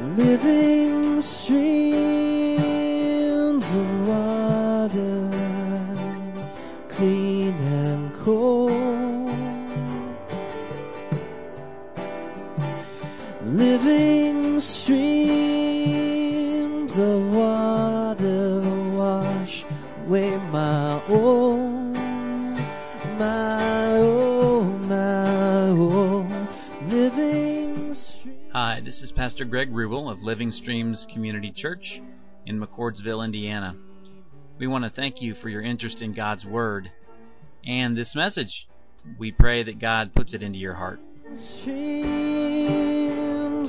living of Living Streams Community Church in McCordsville, Indiana. We want to thank you for your interest in God's Word and this message. We pray that God puts it into your heart. Streams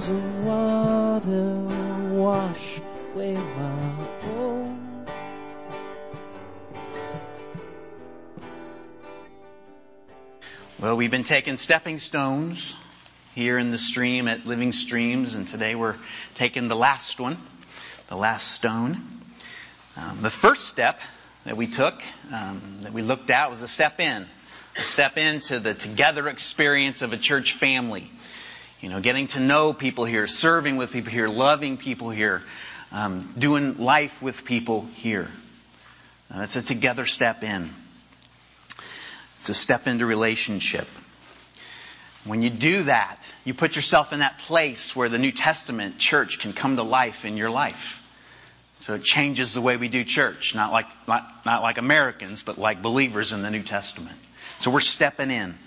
of water wash away my own. Well, we've been taking stepping stones here in the stream at Living Streams, and today we're taking the last one, the last stone. Um, the first step that we took, um, that we looked at, was a step in, a step into the together experience of a church family. You know, getting to know people here, serving with people here, loving people here, um, doing life with people here. That's a together step in. It's a step into relationship. When you do that, you put yourself in that place where the New Testament church can come to life in your life. So it changes the way we do church, not like not, not like Americans, but like believers in the New Testament. So we're stepping in.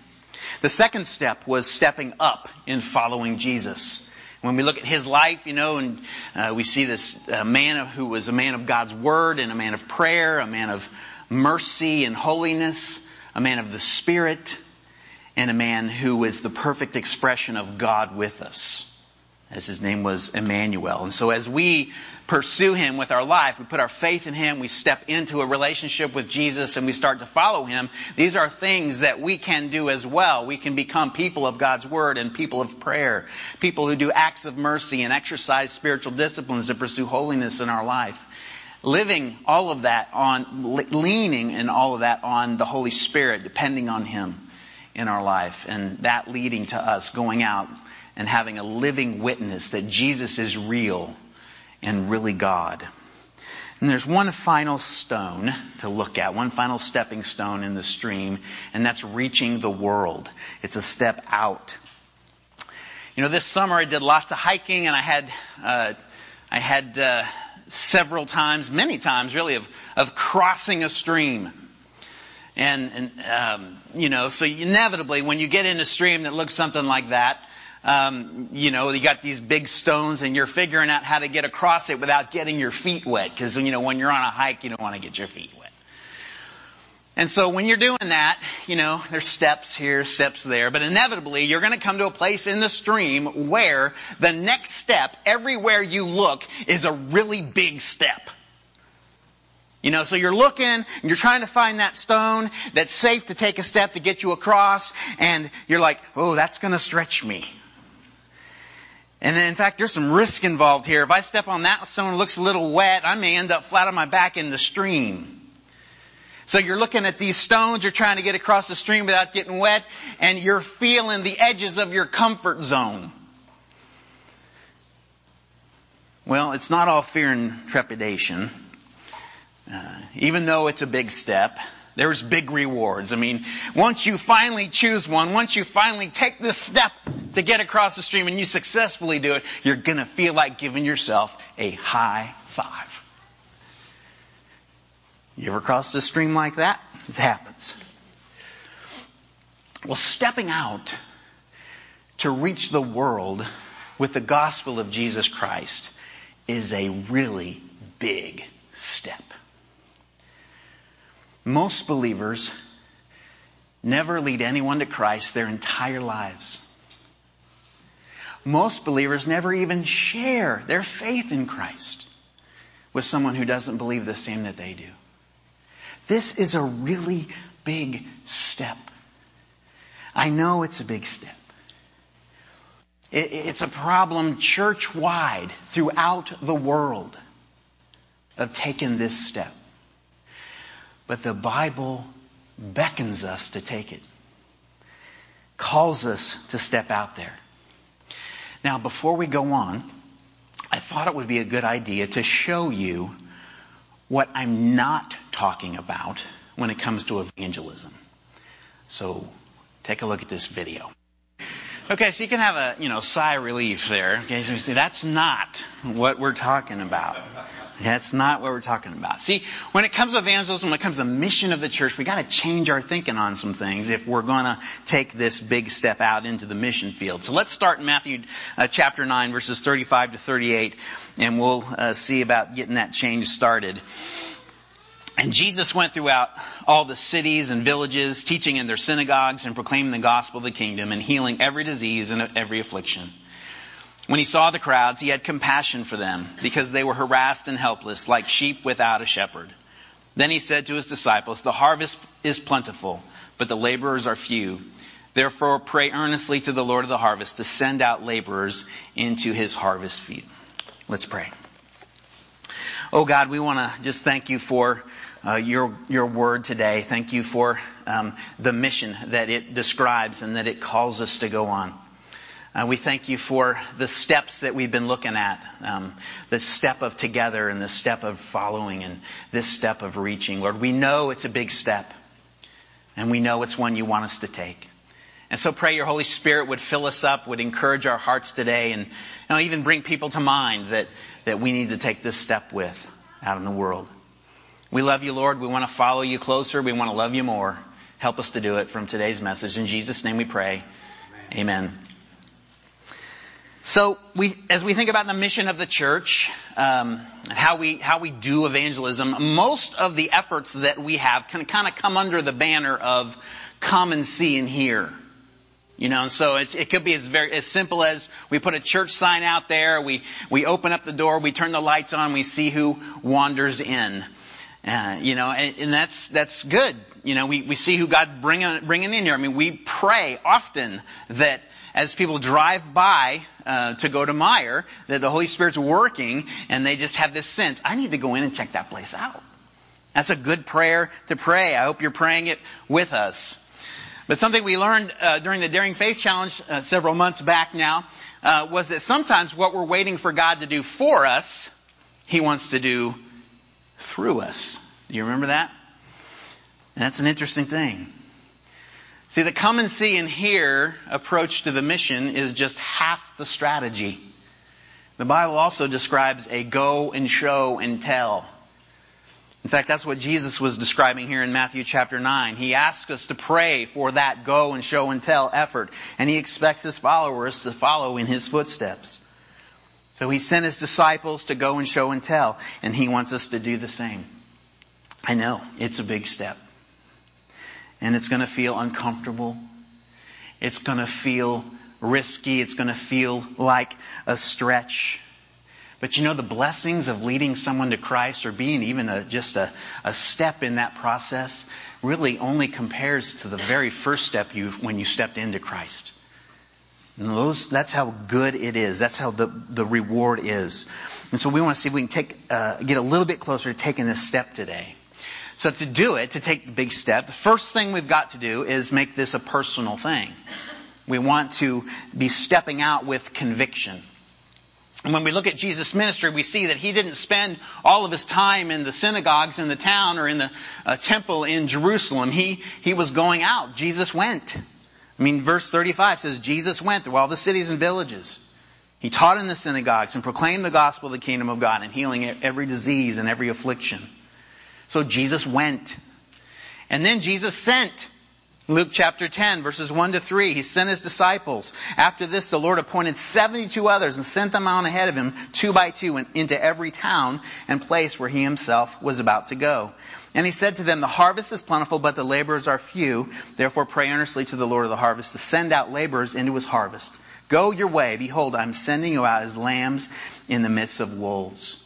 The second step was stepping up in following Jesus. When we look at his life, you know, and uh, we see this uh, man who was a man of God's word and a man of prayer, a man of mercy and holiness, a man of the Spirit, and a man who was the perfect expression of God with us, as his name was Emmanuel. And so as we pursue him with our life, we put our faith in him, we step into a relationship with Jesus, and we start to follow him, these are things that we can do as well. We can become people of God's Word and people of prayer, people who do acts of mercy and exercise spiritual disciplines to pursue holiness in our life living all of that on, leaning in all of that on the Holy Spirit, depending on Him in our life, and that leading to us going out and having a living witness that Jesus is real and really God. And there's one final stone to look at, one final stepping stone in the stream, and that's reaching the world. It's a step out. You know, this summer I did lots of hiking, and I had, uh, I had uh, several times, many times really, of, of crossing a stream. And, and um, you know, so inevitably when you get in a stream that looks something like that, um, you know, you got these big stones and you're figuring out how to get across it without getting your feet wet. Because, you know, when you're on a hike, you don't want to get your feet wet. And so when you're doing that, you know, there's steps here, steps there, but inevitably you're going to come to a place in the stream where the next step, everywhere you look, is a really big step. You know, so you're looking and you're trying to find that stone that's safe to take a step to get you across and you're like, oh, that's going to stretch me. And then in fact, there's some risk involved here. If I step on that stone, it looks a little wet, I may end up flat on my back in the stream. So you're looking at these stones, you're trying to get across the stream without getting wet, and you're feeling the edges of your comfort zone. Well, it's not all fear and trepidation. Uh, even though it's a big step, there's big rewards. I mean, once you finally choose one, once you finally take this step to get across the stream and you successfully do it, you're gonna feel like giving yourself a high five. You ever crossed a stream like that? It happens. Well, stepping out to reach the world with the gospel of Jesus Christ is a really big step. Most believers never lead anyone to Christ their entire lives. Most believers never even share their faith in Christ with someone who doesn't believe the same that they do. This is a really big step. I know it's a big step. It's a problem church wide throughout the world of taking this step. But the Bible beckons us to take it, calls us to step out there. Now, before we go on, I thought it would be a good idea to show you what I'm not talking about when it comes to evangelism. So take a look at this video. Okay, so you can have a, you know, sigh of relief there. Okay, so you see, that's not what we're talking about. That's not what we're talking about. See, when it comes to evangelism, when it comes to the mission of the church, we gotta change our thinking on some things if we're gonna take this big step out into the mission field. So let's start in Matthew uh, chapter 9 verses 35 to 38 and we'll uh, see about getting that change started. And Jesus went throughout all the cities and villages, teaching in their synagogues and proclaiming the gospel of the kingdom and healing every disease and every affliction. When he saw the crowds, he had compassion for them because they were harassed and helpless, like sheep without a shepherd. Then he said to his disciples, The harvest is plentiful, but the laborers are few. Therefore, pray earnestly to the Lord of the harvest to send out laborers into his harvest field. Let's pray. Oh God, we want to just thank you for uh, your your word today. Thank you for um, the mission that it describes and that it calls us to go on. Uh, we thank you for the steps that we've been looking at, um, the step of together and the step of following and this step of reaching. Lord, we know it's a big step, and we know it's one you want us to take. And so pray your Holy Spirit would fill us up, would encourage our hearts today, and you know, even bring people to mind that, that we need to take this step with out in the world. We love you, Lord. We want to follow you closer. We want to love you more. Help us to do it from today's message. In Jesus' name we pray. Amen. Amen. So we, as we think about the mission of the church, um, how we how we do evangelism, most of the efforts that we have can kind of come under the banner of come and see and hear. You know, so it's it could be as very as simple as we put a church sign out there, we we open up the door, we turn the lights on, we see who wanders in. Uh, you know, and, and, that's that's good. You know, we, we see who God bringing bringing in here. I mean, we pray often that as people drive by uh, to go to Meijer, that the Holy Spirit's working, and they just have this sense, I need to go in and check that place out. That's a good prayer to pray. I hope you're praying it with us. But something we learned uh, during the Daring Faith Challenge uh, several months back now uh, was that sometimes what we're waiting for God to do for us, He wants to do through us. Do you remember that? And that's an interesting thing. See, the come and see and hear approach to the mission is just half the strategy. The Bible also describes a go and show and tell. In fact, that's what Jesus was describing here in Matthew chapter 9. He asks us to pray for that go and show and tell effort, and he expects his followers to follow in his footsteps. So he sent his disciples to go and show and tell, and he wants us to do the same. I know, it's a big step and it's going to feel uncomfortable. It's going to feel risky. It's going to feel like a stretch. But you know, the blessings of leading someone to Christ or being even a, just a, a step in that process really only compares to the very first step you, when you stepped into Christ. And those, that's how good it is. That's how the, the reward is. And so we want to see if we can take, uh, get a little bit closer to taking this step today. So to do it, to take the big step, the first thing we've got to do is make this a personal thing. We want to be stepping out with conviction. And when we look at Jesus' ministry, we see that he didn't spend all of his time in the synagogues in the town or in the uh, temple in Jerusalem. He, he was going out. Jesus went. I mean, verse 35 says, Jesus went through all the cities and villages. He taught in the synagogues and proclaimed the gospel of the kingdom of God and healing every disease and every affliction. So Jesus went. And then Jesus sent. Luke chapter 10 verses 1 to 3, he sent his disciples. After this, the Lord appointed 72 others and sent them on ahead of him, two by two, into every town and place where he himself was about to go. And he said to them, the harvest is plentiful, but the laborers are few. Therefore pray earnestly to the Lord of the harvest to send out laborers into his harvest. Go your way. Behold, I'm sending you out as lambs in the midst of wolves.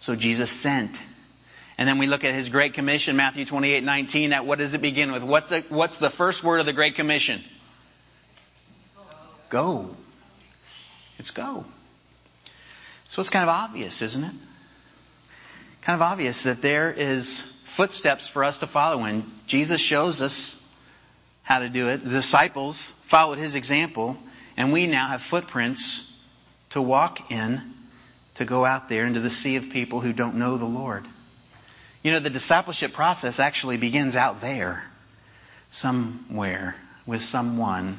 So Jesus sent and then we look at his Great Commission, Matthew 28, 19. At what does it begin with? What's the, what's the first word of the Great Commission? Go. It's go. So it's kind of obvious, isn't it? Kind of obvious that there is footsteps for us to follow in. Jesus shows us how to do it. The disciples followed his example, and we now have footprints to walk in to go out there into the sea of people who don't know the Lord. You know, the discipleship process actually begins out there, somewhere, with someone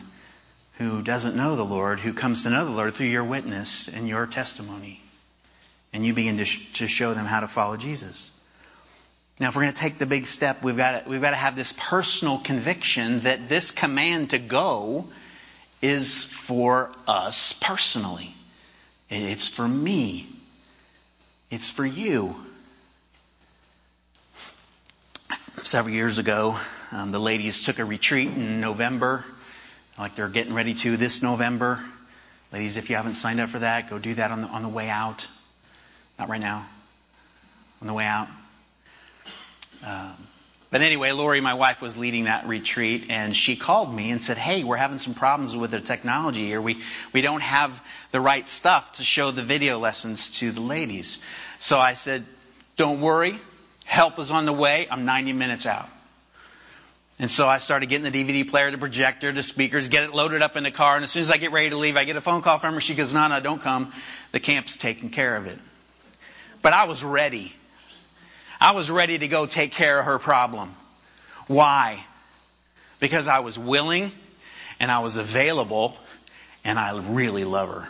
who doesn't know the Lord, who comes to know the Lord through your witness and your testimony. And you begin to, sh- to show them how to follow Jesus. Now, if we're going to take the big step, we've got to, we've got to have this personal conviction that this command to go is for us personally. It's for me. It's for you. Several years ago, um, the ladies took a retreat in November, like they're getting ready to this November. Ladies, if you haven't signed up for that, go do that on the, on the way out. Not right now. On the way out. Um, but anyway, Lori, my wife, was leading that retreat, and she called me and said, "Hey, we're having some problems with the technology here. We we don't have the right stuff to show the video lessons to the ladies." So I said, "Don't worry, help is on the way. I'm 90 minutes out." And so I started getting the DVD player, the projector, the speakers, get it loaded up in the car, and as soon as I get ready to leave, I get a phone call from her. She goes, "No, no, don't come. The camp's taking care of it." But I was ready. I was ready to go take care of her problem. Why? Because I was willing and I was available and I really love her.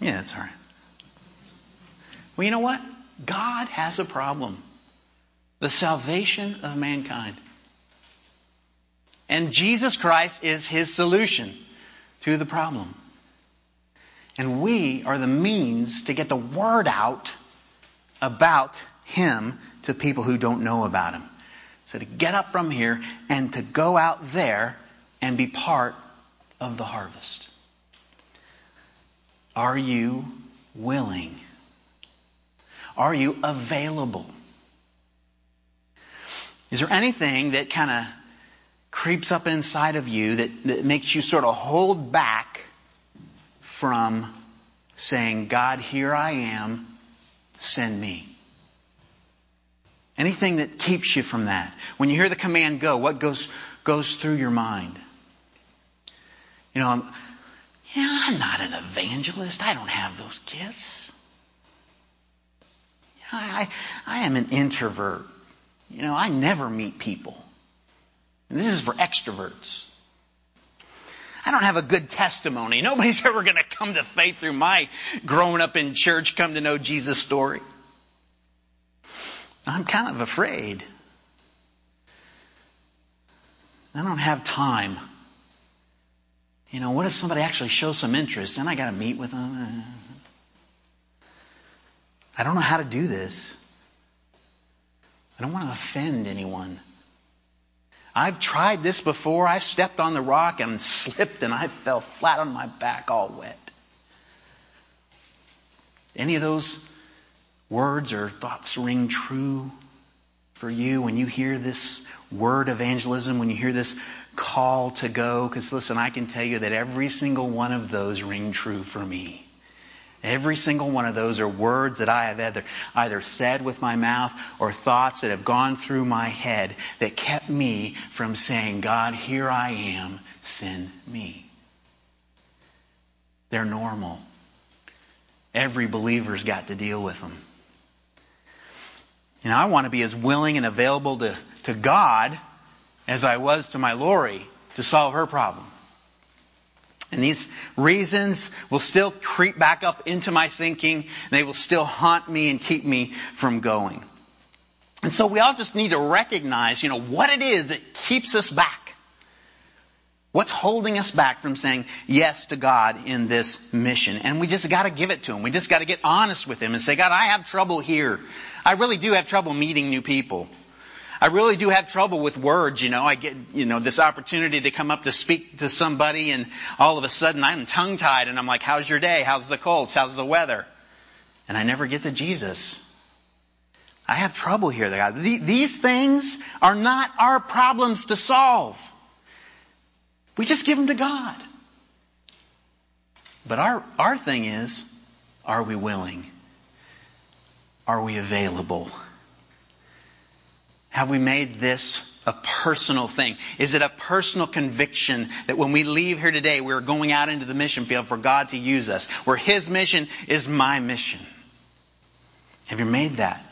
Yeah, that's all right. Well, you know what? God has a problem. The salvation of mankind. And Jesus Christ is his solution to the problem. And we are the means to get the word out about Him to people who don't know about Him. So to get up from here and to go out there and be part of the harvest. Are you willing? Are you available? Is there anything that kind of creeps up inside of you that, that makes you sort of hold back from saying, God, here I am, send me. Anything that keeps you from that. When you hear the command go, what goes, goes through your mind? You know, I'm, yeah, I'm not an evangelist. I don't have those gifts. I, I, am an introvert. You know, I never meet people. And this is for extroverts. I don't have a good testimony. Nobody's ever going to come to faith through my growing up in church, come to know Jesus story. I'm kind of afraid. I don't have time. You know, what if somebody actually shows some interest? and I got to meet with them. I don't know how to do this. I don't want to offend anyone. I've tried this before. I stepped on the rock and slipped and I fell flat on my back all wet. Any of those words or thoughts ring true for you when you hear this word evangelism, when you hear this call to go? Because listen, I can tell you that every single one of those ring true for me. Every single one of those are words that I have either, either said with my mouth or thoughts that have gone through my head that kept me from saying, God, here I am, send me. They're normal. Every believer's got to deal with them. And I want to be as willing and available to, to God as I was to my Lori to solve her problem. And these reasons will still creep back up into my thinking. They will still haunt me and keep me from going. And so we all just need to recognize, you know, what it is that keeps us back. What's holding us back from saying yes to God in this mission? And we just gotta give it to Him. We just gotta get honest with Him and say, God, I have trouble here. I really do have trouble meeting new people. I really do have trouble with words, you know. I get, you know, this opportunity to come up to speak to somebody and all of a sudden I'm tongue tied and I'm like, how's your day? How's the colds? How's the weather? And I never get to Jesus. I have trouble here. God. These things are not our problems to solve. We just give them to God. But our, our thing is, are we willing? Are we available? Have we made this a personal thing? Is it a personal conviction that when we leave here today, we're going out into the mission field for God to use us, where His mission is my mission? Have you made that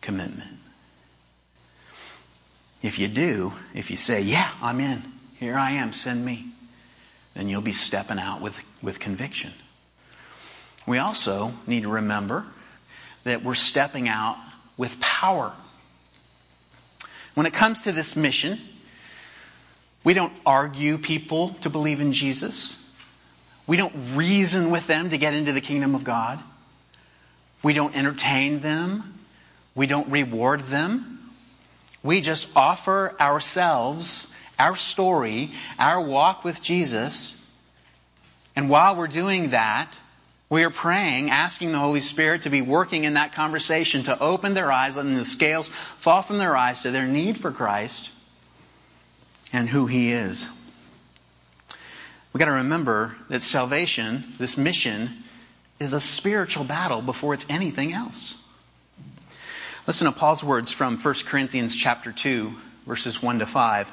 commitment? If you do, if you say, yeah, I'm in, here I am, send me, then you'll be stepping out with, with conviction. We also need to remember that we're stepping out with power. When it comes to this mission, we don't argue people to believe in Jesus. We don't reason with them to get into the kingdom of God. We don't entertain them. We don't reward them. We just offer ourselves, our story, our walk with Jesus. And while we're doing that, we are praying, asking the Holy Spirit to be working in that conversation to open their eyes, letting the scales fall from their eyes to their need for Christ and who He is. We've got to remember that salvation, this mission, is a spiritual battle before it's anything else. Listen to Paul's words from 1 Corinthians chapter 2, verses 1 to 5.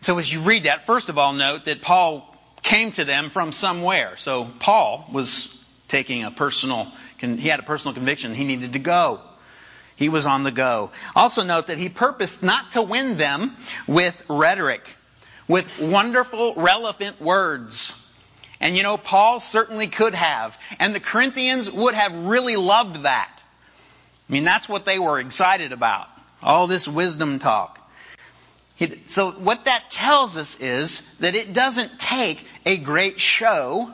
So as you read that, first of all, note that Paul came to them from somewhere. So Paul was taking a personal, he had a personal conviction he needed to go. He was on the go. Also note that he purposed not to win them with rhetoric, with wonderful, relevant words. And you know, Paul certainly could have. And the Corinthians would have really loved that. I mean, that's what they were excited about. All this wisdom talk. So what that tells us is that it doesn't take a great show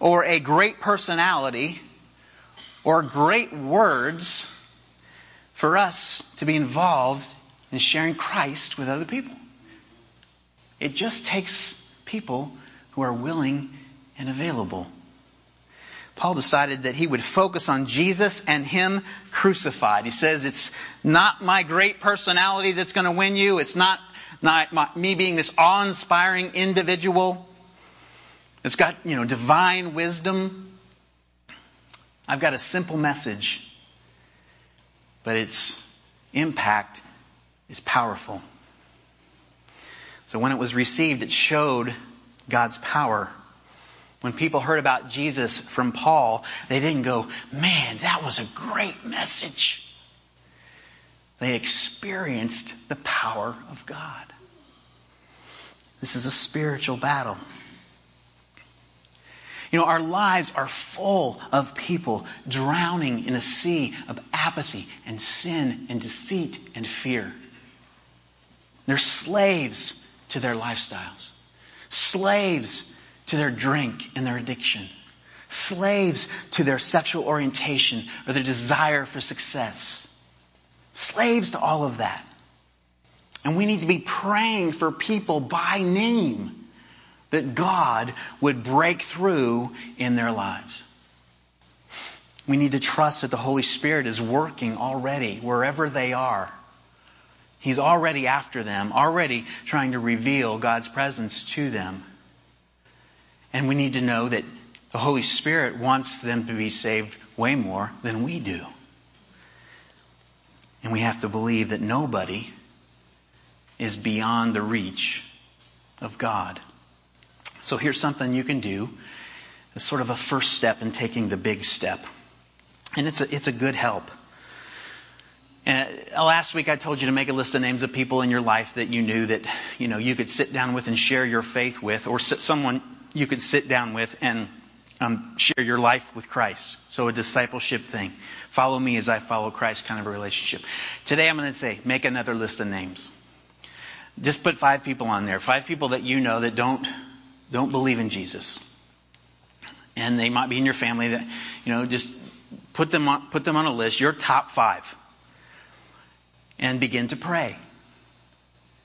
or a great personality or great words for us to be involved in sharing Christ with other people. It just takes people who are willing and available. Paul decided that he would focus on Jesus and Him crucified. He says, it's not my great personality that's going to win you. It's not, not my, me being this awe-inspiring individual. It's got, you know, divine wisdom. I've got a simple message, but its impact is powerful. So when it was received, it showed God's power. When people heard about Jesus from Paul, they didn't go, man, that was a great message. They experienced the power of God. This is a spiritual battle. You know, our lives are full of people drowning in a sea of apathy and sin and deceit and fear. They're slaves to their lifestyles, slaves to their drink and their addiction, slaves to their sexual orientation or their desire for success, slaves to all of that. And we need to be praying for people by name that God would break through in their lives. We need to trust that the Holy Spirit is working already wherever they are. He's already after them, already trying to reveal God's presence to them. And we need to know that the Holy Spirit wants them to be saved way more than we do. And we have to believe that nobody is beyond the reach of God. So here's something you can do. It's sort of a first step in taking the big step. And it's a, it's a good help. And uh, last week I told you to make a list of names of people in your life that you knew that, you know, you could sit down with and share your faith with, or someone you could sit down with and um, share your life with Christ. So a discipleship thing. Follow me as I follow Christ kind of a relationship. Today I'm going to say, make another list of names. Just put five people on there. Five people that you know that don't, don't believe in Jesus. And they might be in your family that, you know, just put them on, put them on a list, your top five. And begin to pray.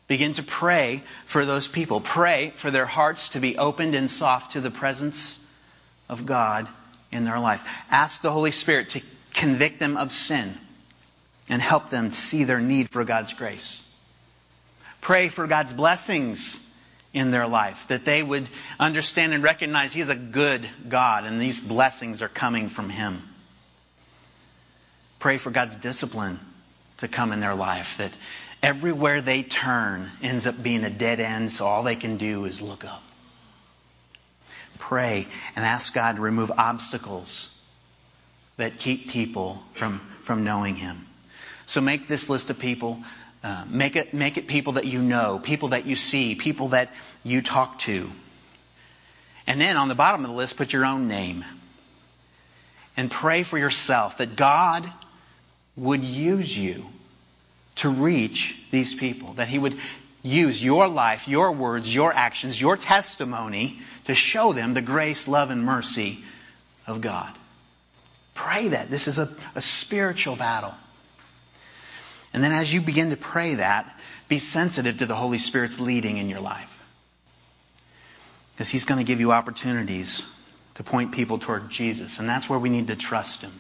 Begin to pray for those people. Pray for their hearts to be opened and soft to the presence of God in their life. Ask the Holy Spirit to convict them of sin and help them see their need for God's grace. Pray for God's blessings in their life, that they would understand and recognize He's a good God and these blessings are coming from Him. Pray for God's discipline to come in their life, that everywhere they turn ends up being a dead end, so all they can do is look up. Pray and ask God to remove obstacles that keep people from, from knowing Him. So make this list of people uh, make it make it people that you know, people that you see, people that you talk to. And then on the bottom of the list, put your own name. And pray for yourself that God would use you to reach these people, that He would use your life, your words, your actions, your testimony to show them the grace, love, and mercy of God. Pray that. This is a, a spiritual battle. And then as you begin to pray that, be sensitive to the Holy Spirit's leading in your life. Because He's going to give you opportunities to point people toward Jesus. And that's where we need to trust Him.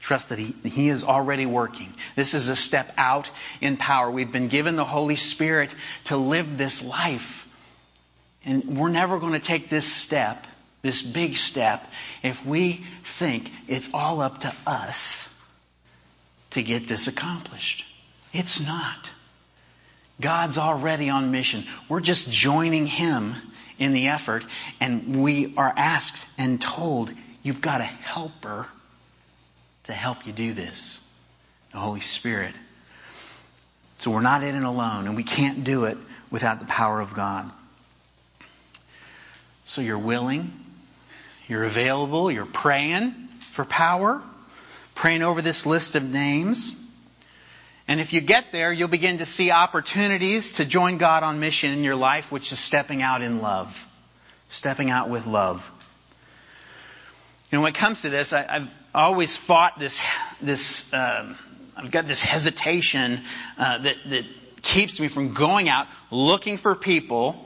Trust that he, he is already working. This is a step out in power. We've been given the Holy Spirit to live this life. And we're never going to take this step, this big step, if we think it's all up to us to get this accomplished. It's not. God's already on mission. We're just joining Him in the effort, and we are asked and told, you've got a helper to help you do this. The Holy Spirit. So we're not in it alone, and we can't do it without the power of God. So you're willing, you're available, you're praying for power praying over this list of names. And if you get there, you'll begin to see opportunities to join God on mission in your life, which is stepping out in love. Stepping out with love. You know, when it comes to this, I, have always fought this, this, um, I've got this hesitation uh, that, that keeps me from going out looking for people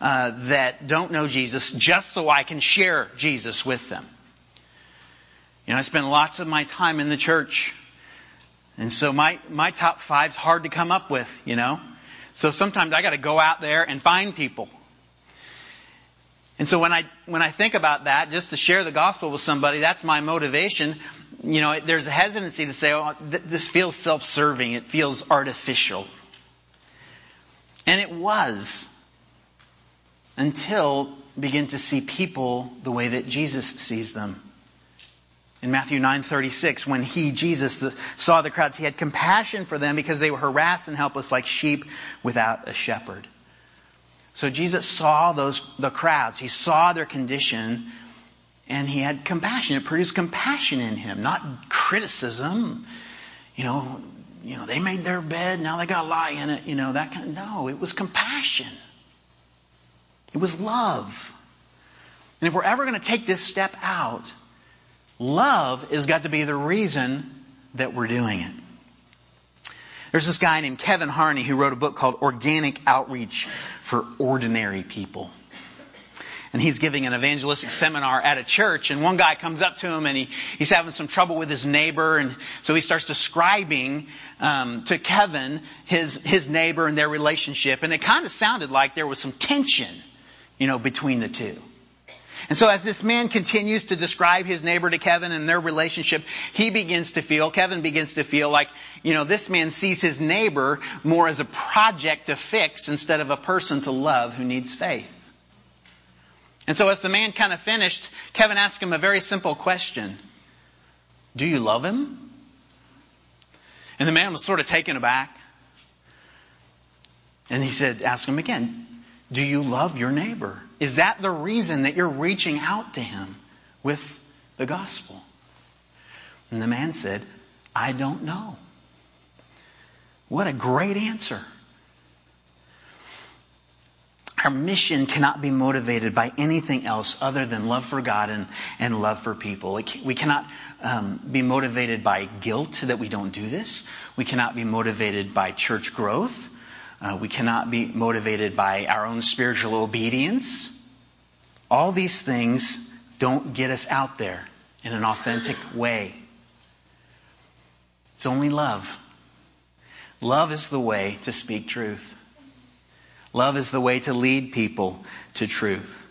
uh, that don't know Jesus just so I can share Jesus with them. You know, I spend lots of my time in the church. And so my, my top five's hard to come up with, you know. So sometimes I gotta go out there and find people. And so when I, when I think about that, just to share the gospel with somebody, that's my motivation. You know, there's a hesitancy to say, oh, th- this feels self-serving. It feels artificial. And it was until begin to see people the way that Jesus sees them. In Matthew 9:36, when he, Jesus, the, saw the crowds, he had compassion for them because they were harassed and helpless like sheep without a shepherd. So Jesus saw those the crowds. He saw their condition and he had compassion. It produced compassion in him, not criticism. You know, you know, they made their bed, now they got to lie in it, you know, that kind of, no, it was compassion. It was love. And if we're ever going to take this step out, Love has got to be the reason that we're doing it. There's this guy named Kevin Harney who wrote a book called Organic Outreach for Ordinary People. And he's giving an evangelistic seminar at a church, and one guy comes up to him and he, he's having some trouble with his neighbor, and so he starts describing um, to Kevin his his neighbor and their relationship, and it kind of sounded like there was some tension, you know, between the two. And so as this man continues to describe his neighbor to Kevin and their relationship, he begins to feel, Kevin begins to feel like, you know, this man sees his neighbor more as a project to fix instead of a person to love who needs faith. And so as the man kind of finished, Kevin asked him a very simple question. Do you love him? And the man was sort of taken aback. And he said, ask him again, do you love your neighbor? Is that the reason that you're reaching out to him with the gospel? And the man said, I don't know. What a great answer. Our mission cannot be motivated by anything else other than love for God and, and love for people. We cannot um, be motivated by guilt that we don't do this. We cannot be motivated by church growth. Uh, we cannot be motivated by our own spiritual obedience. All these things don't get us out there in an authentic way. It's only love. Love is the way to speak truth. Love is the way to lead people to truth.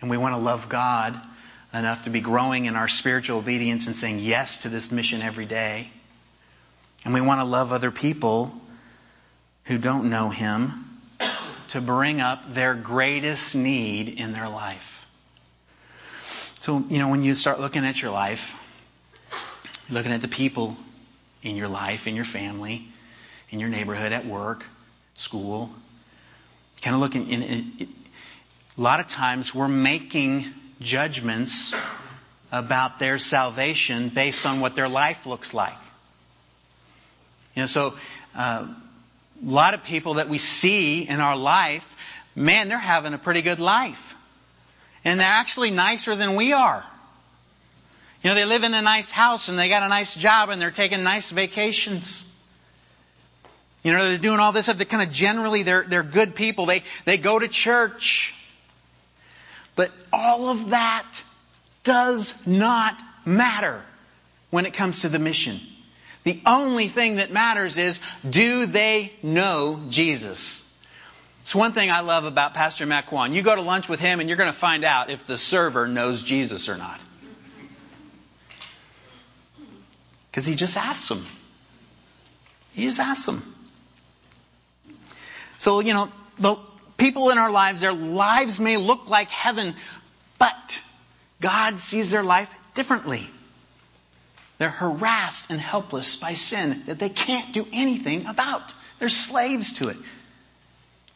And we want to love God enough to be growing in our spiritual obedience and saying yes to this mission every day. And we want to love other people who don't know Him to bring up their greatest need in their life. So, you know, when you start looking at your life, looking at the people in your life, in your family, in your neighborhood, at work, school, kind of looking in, in, in a lot of times we're making judgments about their salvation based on what their life looks like. You know, so uh, a lot of people that we see in our life, man, they're having a pretty good life. And they're actually nicer than we are. You know, they live in a nice house and they got a nice job and they're taking nice vacations. You know, they're doing all this stuff. They're kind of generally, they're, they're good people. They, they go to church. But all of that does not matter when it comes to the mission. The only thing that matters is, do they know Jesus? It's one thing I love about Pastor Matt Kwan. You go to lunch with him and you're going to find out if the server knows Jesus or not. Because he just asks them. He just asks them. So, you know, the people in our lives, their lives may look like heaven, but God sees their life differently. They're harassed and helpless by sin that they can't do anything about. They're slaves to it.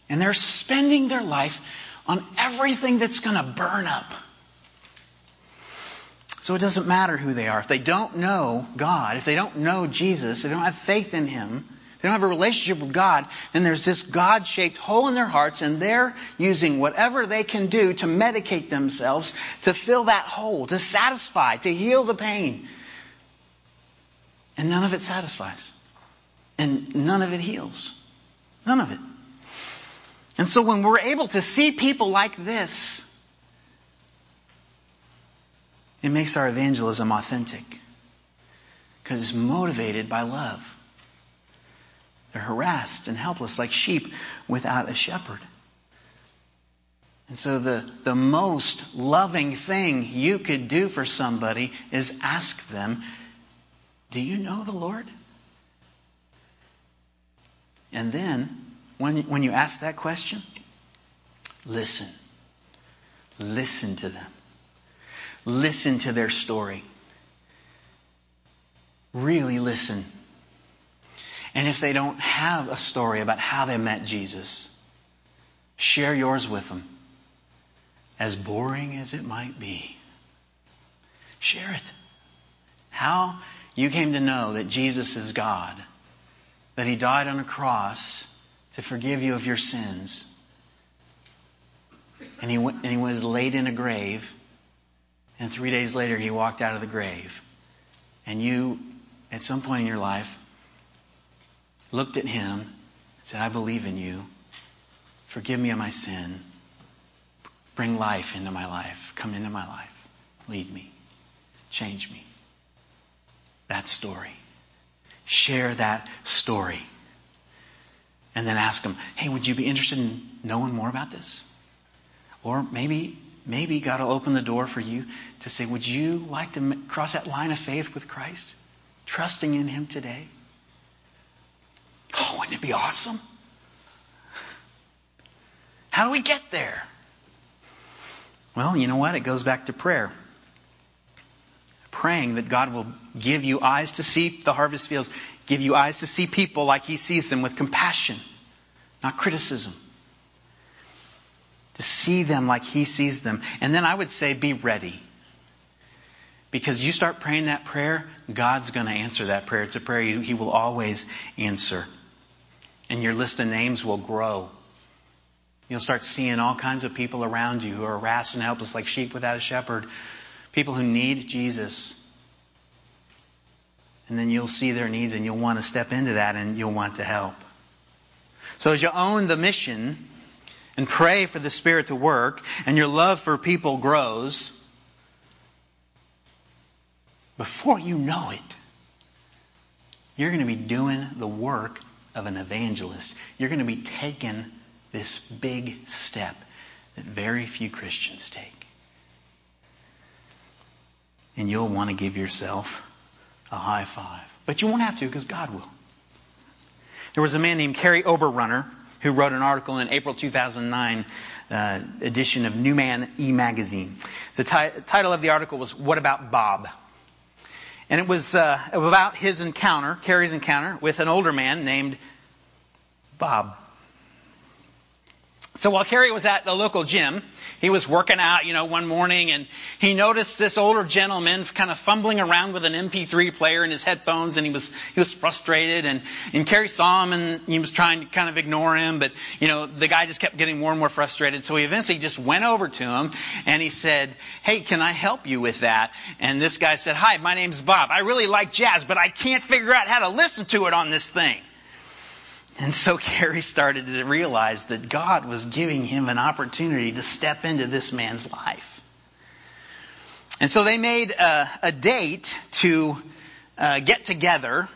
And they're spending their life on everything that's going to burn up. So it doesn't matter who they are. If they don't know God, if they don't know Jesus, if they don't have faith in Him, if they don't have a relationship with God, then there's this God shaped hole in their hearts and they're using whatever they can do to medicate themselves to fill that hole, to satisfy, to heal the pain, and none of it satisfies. And none of it heals. None of it. And so when we're able to see people like this, it makes our evangelism authentic. Because it's motivated by love. They're harassed and helpless like sheep without a shepherd. And so the, the most loving thing you could do for somebody is ask them, do you know the Lord? And then, when, when you ask that question, listen. Listen to them. Listen to their story. Really listen. And if they don't have a story about how they met Jesus, share yours with them. As boring as it might be, share it. How you came to know that Jesus is God, that He died on a cross to forgive you of your sins, and He, went, and he was laid in a grave, and three days later He walked out of the grave. And you, at some point in your life, looked at Him and said, I believe in you. Forgive me of my sin. Bring life into my life. Come into my life. Lead me. Change me that story. Share that story. And then ask them, hey, would you be interested in knowing more about this? Or maybe, maybe God will open the door for you to say, would you like to cross that line of faith with Christ? Trusting in Him today? Oh, wouldn't it be awesome? How do we get there? Well, you know what? It goes back to prayer praying that God will give you eyes to see the harvest fields, give you eyes to see people like He sees them with compassion, not criticism. To see them like He sees them. And then I would say, be ready. Because you start praying that prayer, God's going to answer that prayer. It's a prayer He will always answer. And your list of names will grow. You'll start seeing all kinds of people around you who are harassed and helpless like sheep without a shepherd people who need Jesus. And then you'll see their needs and you'll want to step into that and you'll want to help. So as you own the mission and pray for the Spirit to work and your love for people grows, before you know it, you're going to be doing the work of an evangelist. You're going to be taking this big step that very few Christians take. And you'll want to give yourself a high five. But you won't have to because God will. There was a man named Kerry Oberrunner who wrote an article in April 2009 uh, edition of New Man e-magazine. The ti- title of the article was "What About Bob?" And it was uh, about his encounter, Kerry's encounter, with an older man named Bob. So while Kerry was at the local gym, he was working out, you know, one morning and he noticed this older gentleman kind of fumbling around with an MP3 player in his headphones and he was, he was frustrated and, and Kerry saw him and he was trying to kind of ignore him, but, you know, the guy just kept getting more and more frustrated. So he eventually just went over to him and he said, Hey, can I help you with that? And this guy said, Hi, my name's Bob. I really like jazz, but I can't figure out how to listen to it on this thing. And so Kerry started to realize that God was giving him an opportunity to step into this man's life. And so they made a, a date to uh, get together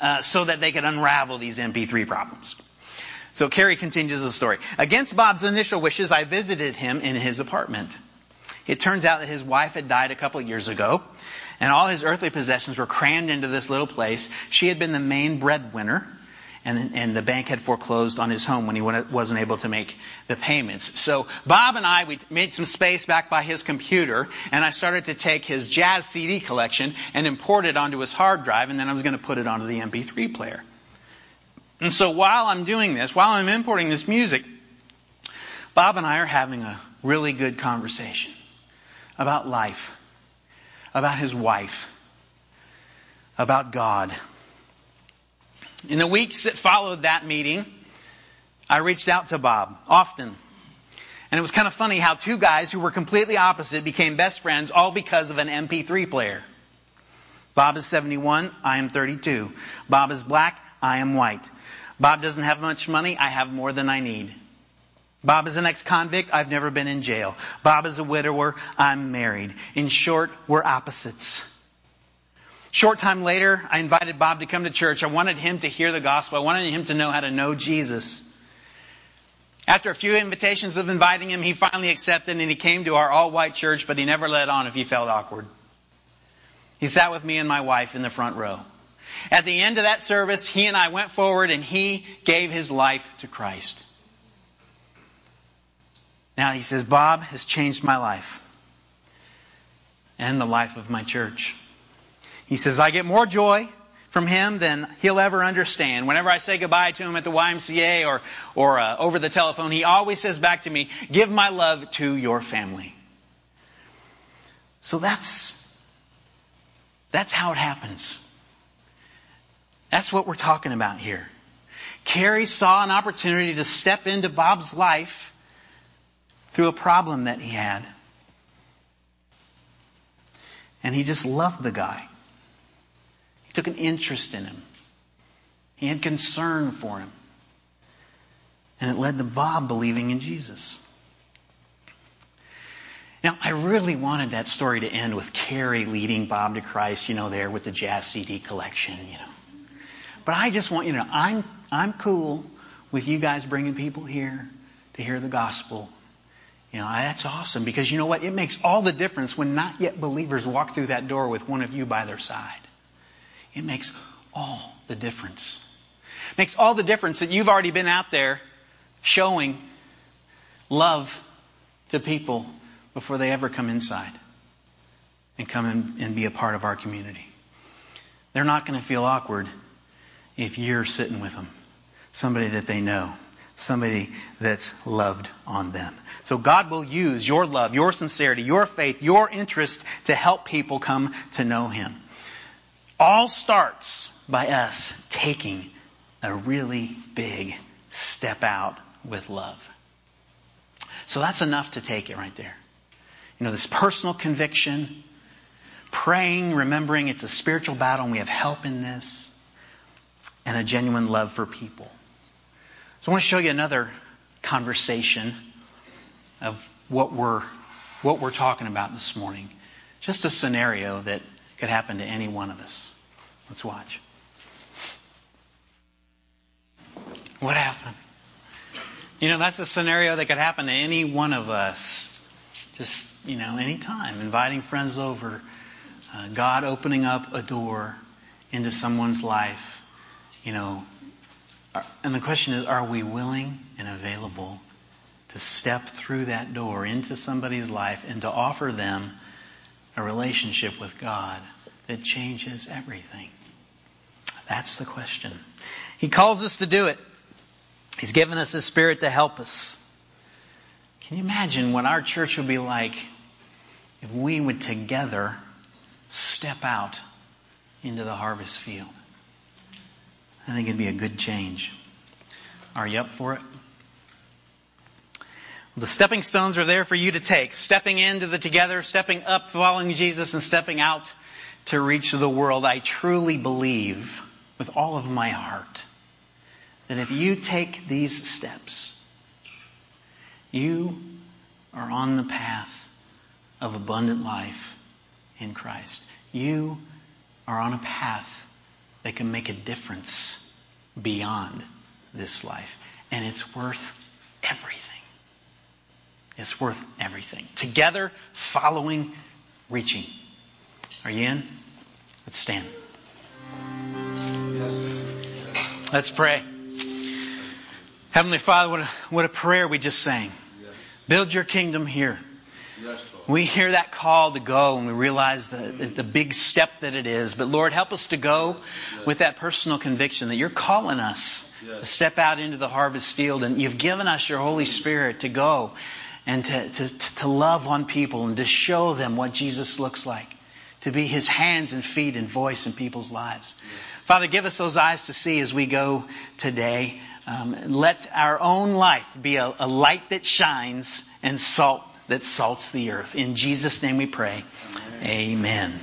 uh, so that they could unravel these MP3 problems. So Kerry continues the story. Against Bob's initial wishes, I visited him in his apartment. It turns out that his wife had died a couple of years ago, and all his earthly possessions were crammed into this little place. She had been the main breadwinner and, and the bank had foreclosed on his home when he wasn't able to make the payments. So Bob and I, we made some space back by his computer, and I started to take his jazz CD collection and import it onto his hard drive, and then I was going to put it onto the MP3 player. And so while I'm doing this, while I'm importing this music, Bob and I are having a really good conversation about life, about his wife, about God in the weeks that followed that meeting, I reached out to Bob often. And it was kind of funny how two guys who were completely opposite became best friends all because of an MP3 player. Bob is 71, I am 32. Bob is black, I am white. Bob doesn't have much money, I have more than I need. Bob is an ex-convict, I've never been in jail. Bob is a widower, I'm married. In short, we're opposites. Short time later, I invited Bob to come to church. I wanted him to hear the gospel. I wanted him to know how to know Jesus. After a few invitations of inviting him, he finally accepted and he came to our all white church, but he never let on if he felt awkward. He sat with me and my wife in the front row. At the end of that service, he and I went forward and he gave his life to Christ. Now he says, Bob has changed my life and the life of my church. He says, I get more joy from him than he'll ever understand. Whenever I say goodbye to him at the YMCA or, or uh, over the telephone, he always says back to me, give my love to your family. So that's, that's how it happens. That's what we're talking about here. Kerry saw an opportunity to step into Bob's life through a problem that he had. And he just loved the guy took an interest in him. He had concern for him. And it led to Bob believing in Jesus. Now, I really wanted that story to end with Kerry leading Bob to Christ, you know, there with the jazz CD collection, you know. But I just want you to know, I'm, I'm cool with you guys bringing people here to hear the gospel. You know, that's awesome because you know what? It makes all the difference when not yet believers walk through that door with one of you by their side. It makes all the difference. It makes all the difference that you've already been out there showing love to people before they ever come inside and come in and be a part of our community. They're not going to feel awkward if you're sitting with them. Somebody that they know. Somebody that's loved on them. So God will use your love, your sincerity, your faith, your interest to help people come to know Him all starts by us taking a really big step out with love. So that's enough to take it right there. You know, this personal conviction, praying, remembering it's a spiritual battle and we have help in this, and a genuine love for people. So I want to show you another conversation of what we're, what we're talking about this morning. Just a scenario that could happen to any one of us. Let's watch. What happened? You know, that's a scenario that could happen to any one of us. Just, you know, anytime. Inviting friends over. Uh, God opening up a door into someone's life. You know, and the question is, are we willing and available to step through that door into somebody's life and to offer them a relationship with God that changes everything? That's the question. He calls us to do it. He's given us His Spirit to help us. Can you imagine what our church would be like if we would together step out into the harvest field? I think it'd be a good change. Are you up for it? The stepping stones are there for you to take. Stepping into the together, stepping up, following Jesus, and stepping out to reach the world. I truly believe with all of my heart that if you take these steps, you are on the path of abundant life in Christ. You are on a path that can make a difference beyond this life. And it's worth everything. It's worth everything. Together, following, reaching. Are you in? Let's stand. Yes. Let's pray. Heavenly Father, what a, what a prayer we just sang. Yes. Build your kingdom here. Yes, we hear that call to go and we realize the, the big step that it is. But Lord, help us to go with that personal conviction that you're calling us to step out into the harvest field and you've given us your Holy Spirit to go and to, to, to love on people and to show them what Jesus looks like. To be his hands and feet and voice in people's lives. Father, give us those eyes to see as we go today. Um, let our own life be a, a, light that shines and salt that salts the earth. In Jesus' name we pray. Amen. Amen.